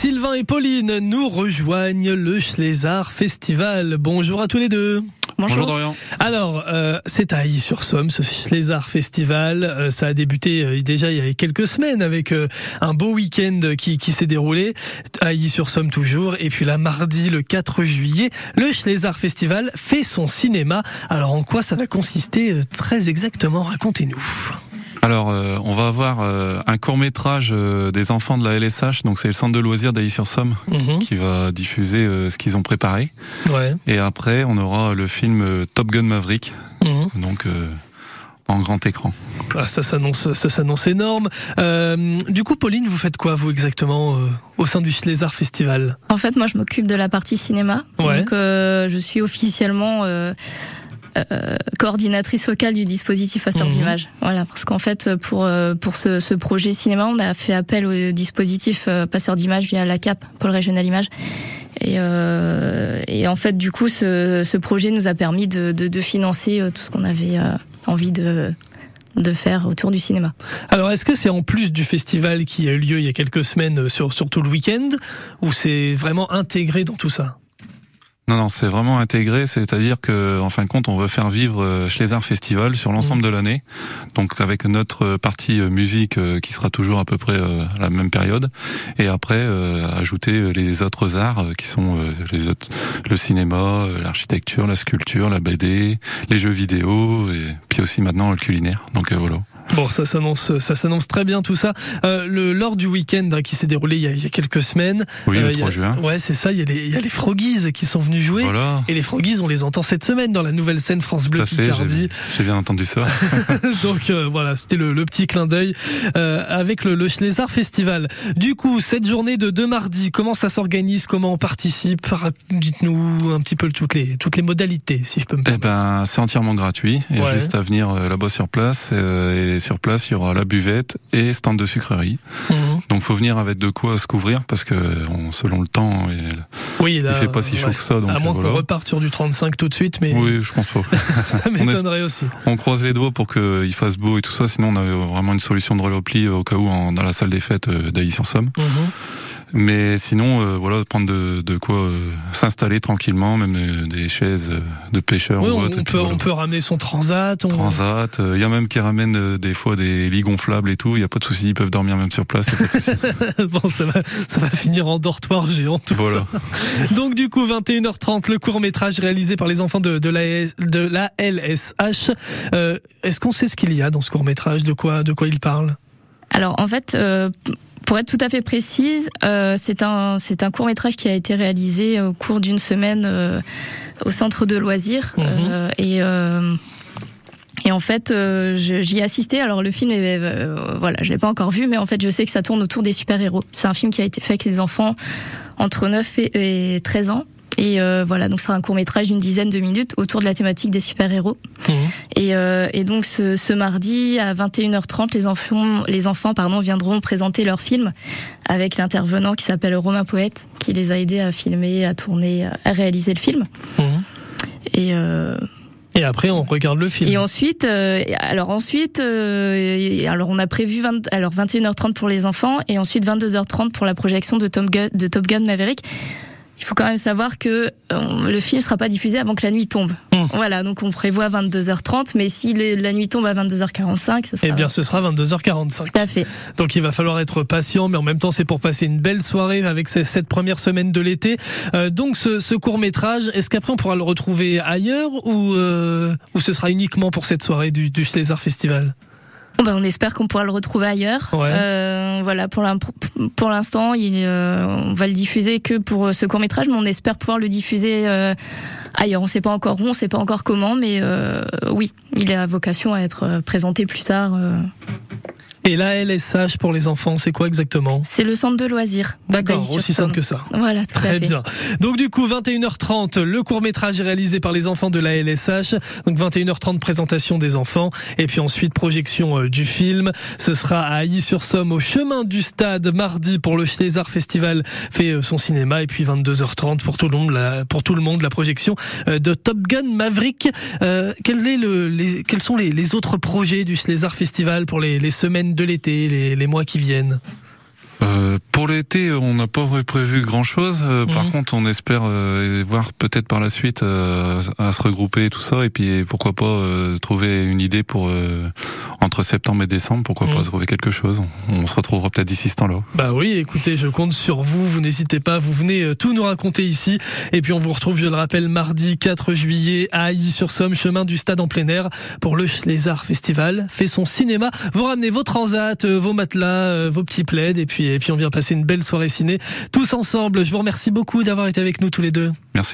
Sylvain et Pauline nous rejoignent le Schlézard Festival. Bonjour à tous les deux. Bonjour, Dorian. Alors, euh, c'est à Ailly-sur-Somme, ce Schlézard Festival. Euh, ça a débuté euh, déjà il y a quelques semaines avec un beau week-end qui, qui s'est déroulé. À Ailly-sur-Somme toujours. Et puis là, mardi, le 4 juillet, le Schlézard Festival fait son cinéma. Alors, en quoi ça va consister très exactement? Racontez-nous. Alors, euh, on va avoir euh, un court métrage euh, des enfants de la LSH, donc c'est le centre de loisirs d'Ailly-sur-Somme mhm. qui va diffuser ce qu'ils ont préparé. Ouais. Et après, on aura le film Top Gun Maverick, mhm. donc en grand écran. Ah, ça s'annonce, ça s'annonce énorme. du coup, Pauline, vous faites quoi vous exactement au sein du Schlézard Festival? En fait, moi, je m'occupe de la partie cinéma. Donc, je suis officiellement euh, coordinatrice locale du dispositif passeur mmh. d'image. Voilà, parce qu'en fait, pour euh, pour ce, ce, projet cinéma, on a fait appel au dispositif euh, passeur d'image via la CAP, Pôle Régional Image. Et, euh, et en fait, du coup, ce, ce projet nous a permis de, de, de financer tout ce qu'on avait envie de de faire autour du cinéma. Alors, est-ce que c'est en plus du festival qui a eu lieu il y a quelques semaines sur, sur tout le week-end, ou c'est vraiment intégré dans tout ça? Non, non, c'est vraiment intégré, c'est-à-dire que, en fin de compte, on veut faire vivre euh, Schlézard Festival sur l'ensemble mmh. de l'année, donc avec notre partie euh, musique euh, qui sera toujours à peu près à la même période, et après ajouter les autres arts qui sont les autres, le cinéma, l'architecture, la sculpture, la BD, les jeux vidéo, et puis aussi maintenant le culinaire. Donc voilà. Bon, ça s'annonce, ça s'annonce très bien tout ça. Euh, le lors du week-end hein, qui s'est déroulé il y, a, il y, a, quelques semaines. Oui, le 3 euh, juin. Ouais, c'est ça. Il y a les, il y a les Froggies qui sont venus jouer. Voilà. Et les Froggies, on les entend cette semaine dans la nouvelle scène France Bleu Picardie. J'ai bien entendu ça. Donc euh, voilà, c'était le, le, petit clin d'œil euh, avec le, le Schlézard Festival. Du coup, cette journée de deux mardis, comment ça s'organise, comment on participe? Dites-nous un petit peu toutes les toutes les modalités, si je peux me permettre. Eh ben, c'est entièrement gratuit. Il y a juste à venir là-bas sur place et sur place, il y aura la buvette et stand de sucrerie. Donc mhm. Donc faut venir avec de quoi se couvrir parce que selon le temps, oui, il fait pas si chaud que ça. Donc à moins qu'on reparte sur du 35 tout de suite, mais oui, je pense pas. ça m'étonnerait aussi. On croise les doigts pour qu'il fasse beau et tout ça. Sinon, on a vraiment une solution de repli au cas où dans la salle des fêtes euh, d'Ailly-sur-Somme. Mhm. Mais sinon, euh, voilà, prendre de, de quoi euh, s'installer tranquillement, même euh, des chaises de pêcheurs oui, ou autre, On, peut, on peut ramener son transat. Transat. Il y a même qui ramènent des fois des lits gonflables et tout. Il y a pas de souci, ils peuvent dormir même sur place. bon, ça va, ça va finir en dortoir géant tout voilà. ça. Donc du coup, 21h30, le court métrage réalisé par les enfants de, de, la, de la LSH. Est-ce qu'on sait ce qu'il y a dans ce court métrage De quoi, de quoi il parle? Alors en fait. Pour être tout à fait précise, euh, c'est un c'est un court métrage qui a été réalisé au cours d'une semaine euh, au centre de loisirs mhm. euh, et et en fait, j'y ai assisté. Alors le film, est, voilà, je l'ai pas encore vu, mais en fait, je sais que ça tourne autour des super héros. C'est un film qui a été fait avec les enfants entre 9 et, et 13 ans. Et euh, voilà, donc c'est un court métrage d'une dizaine de minutes autour de la thématique des super-héros. Mmh. Et, euh, et, donc ce, ce, mardi à 21h30, les enfants, les enfants pardon, viendront présenter leur film avec l'intervenant qui s'appelle Romain Poète, qui les a aidés à filmer, à tourner, à réaliser le film. Mmh. Et euh, et après, on regarde le film. Et ensuite, euh, alors ensuite, euh, alors on a prévu 20, alors 21h30 pour les enfants et ensuite 22h30 pour la projection de Top Gun, de Top Gun Maverick il faut quand même savoir que euh, le film sera pas diffusé avant que la nuit tombe. Mmh. Voilà, donc on prévoit 22h30, mais si la nuit tombe à 22h45, ça sera... Eh bien, ce sera 22h45. Tout à fait. Donc il va falloir être patient, mais en même temps, c'est pour passer une belle soirée avec cette première semaine de l'été. Euh, donc ce, ce court métrage, est-ce qu'après on pourra le retrouver ailleurs ou, euh, ou ce sera uniquement pour cette soirée du, du Festival? Ben, on espère qu'on pourra le retrouver ailleurs. Euh, voilà, pour l'instant, euh, on va le diffuser que pour euh, ce court métrage, mais on espère pouvoir le diffuser ailleurs. On ne sait pas encore où, on ne sait pas encore comment, mais oui, il a vocation à être présenté plus tard. Et la LSH pour les enfants, c'est quoi exactement? C'est le centre de loisirs. D'accord, aussi simple que ça. Voilà, tout Très à fait. bien. Donc du coup, 21h30, le court métrage est réalisé par les enfants de la LSH. Donc 21h30, présentation des enfants. Et puis ensuite, projection euh, du film. Ce sera à Ailly-sur-Somme, au chemin du stade, mardi pour le César Festival fait euh, son cinéma. Et puis 22h30 pour tout le monde, la, pour tout le monde, la projection euh, de Top Gun Maverick. Euh, quel est le, les, quels sont les, les autres projets du César Festival pour les, les semaines de l'été, les, mois qui viennent euh, pour l'été, on n'a pas prévu grand-chose. Par mhm. contre, on espère voir peut-être par la suite à se regrouper et tout ça, et puis pourquoi pas trouver une idée pour entre septembre et décembre, pourquoi pas mhm. trouver quelque chose. On se retrouvera peut-être d'ici ce temps-là. Bah oui, écoutez, je compte sur vous. Vous n'hésitez pas, vous venez tout nous raconter ici, et puis on vous retrouve, je le rappelle, mardi 4 juillet à sur somme chemin du stade en plein air pour le Schlézard Festival. Fait son cinéma. Vous ramenez vos transats, euh, vos matelas, euh, vos petits plaids et et puis on vient passer une belle soirée ciné tous ensemble. Je vous remercie beaucoup d'avoir été avec nous tous les deux. Merci.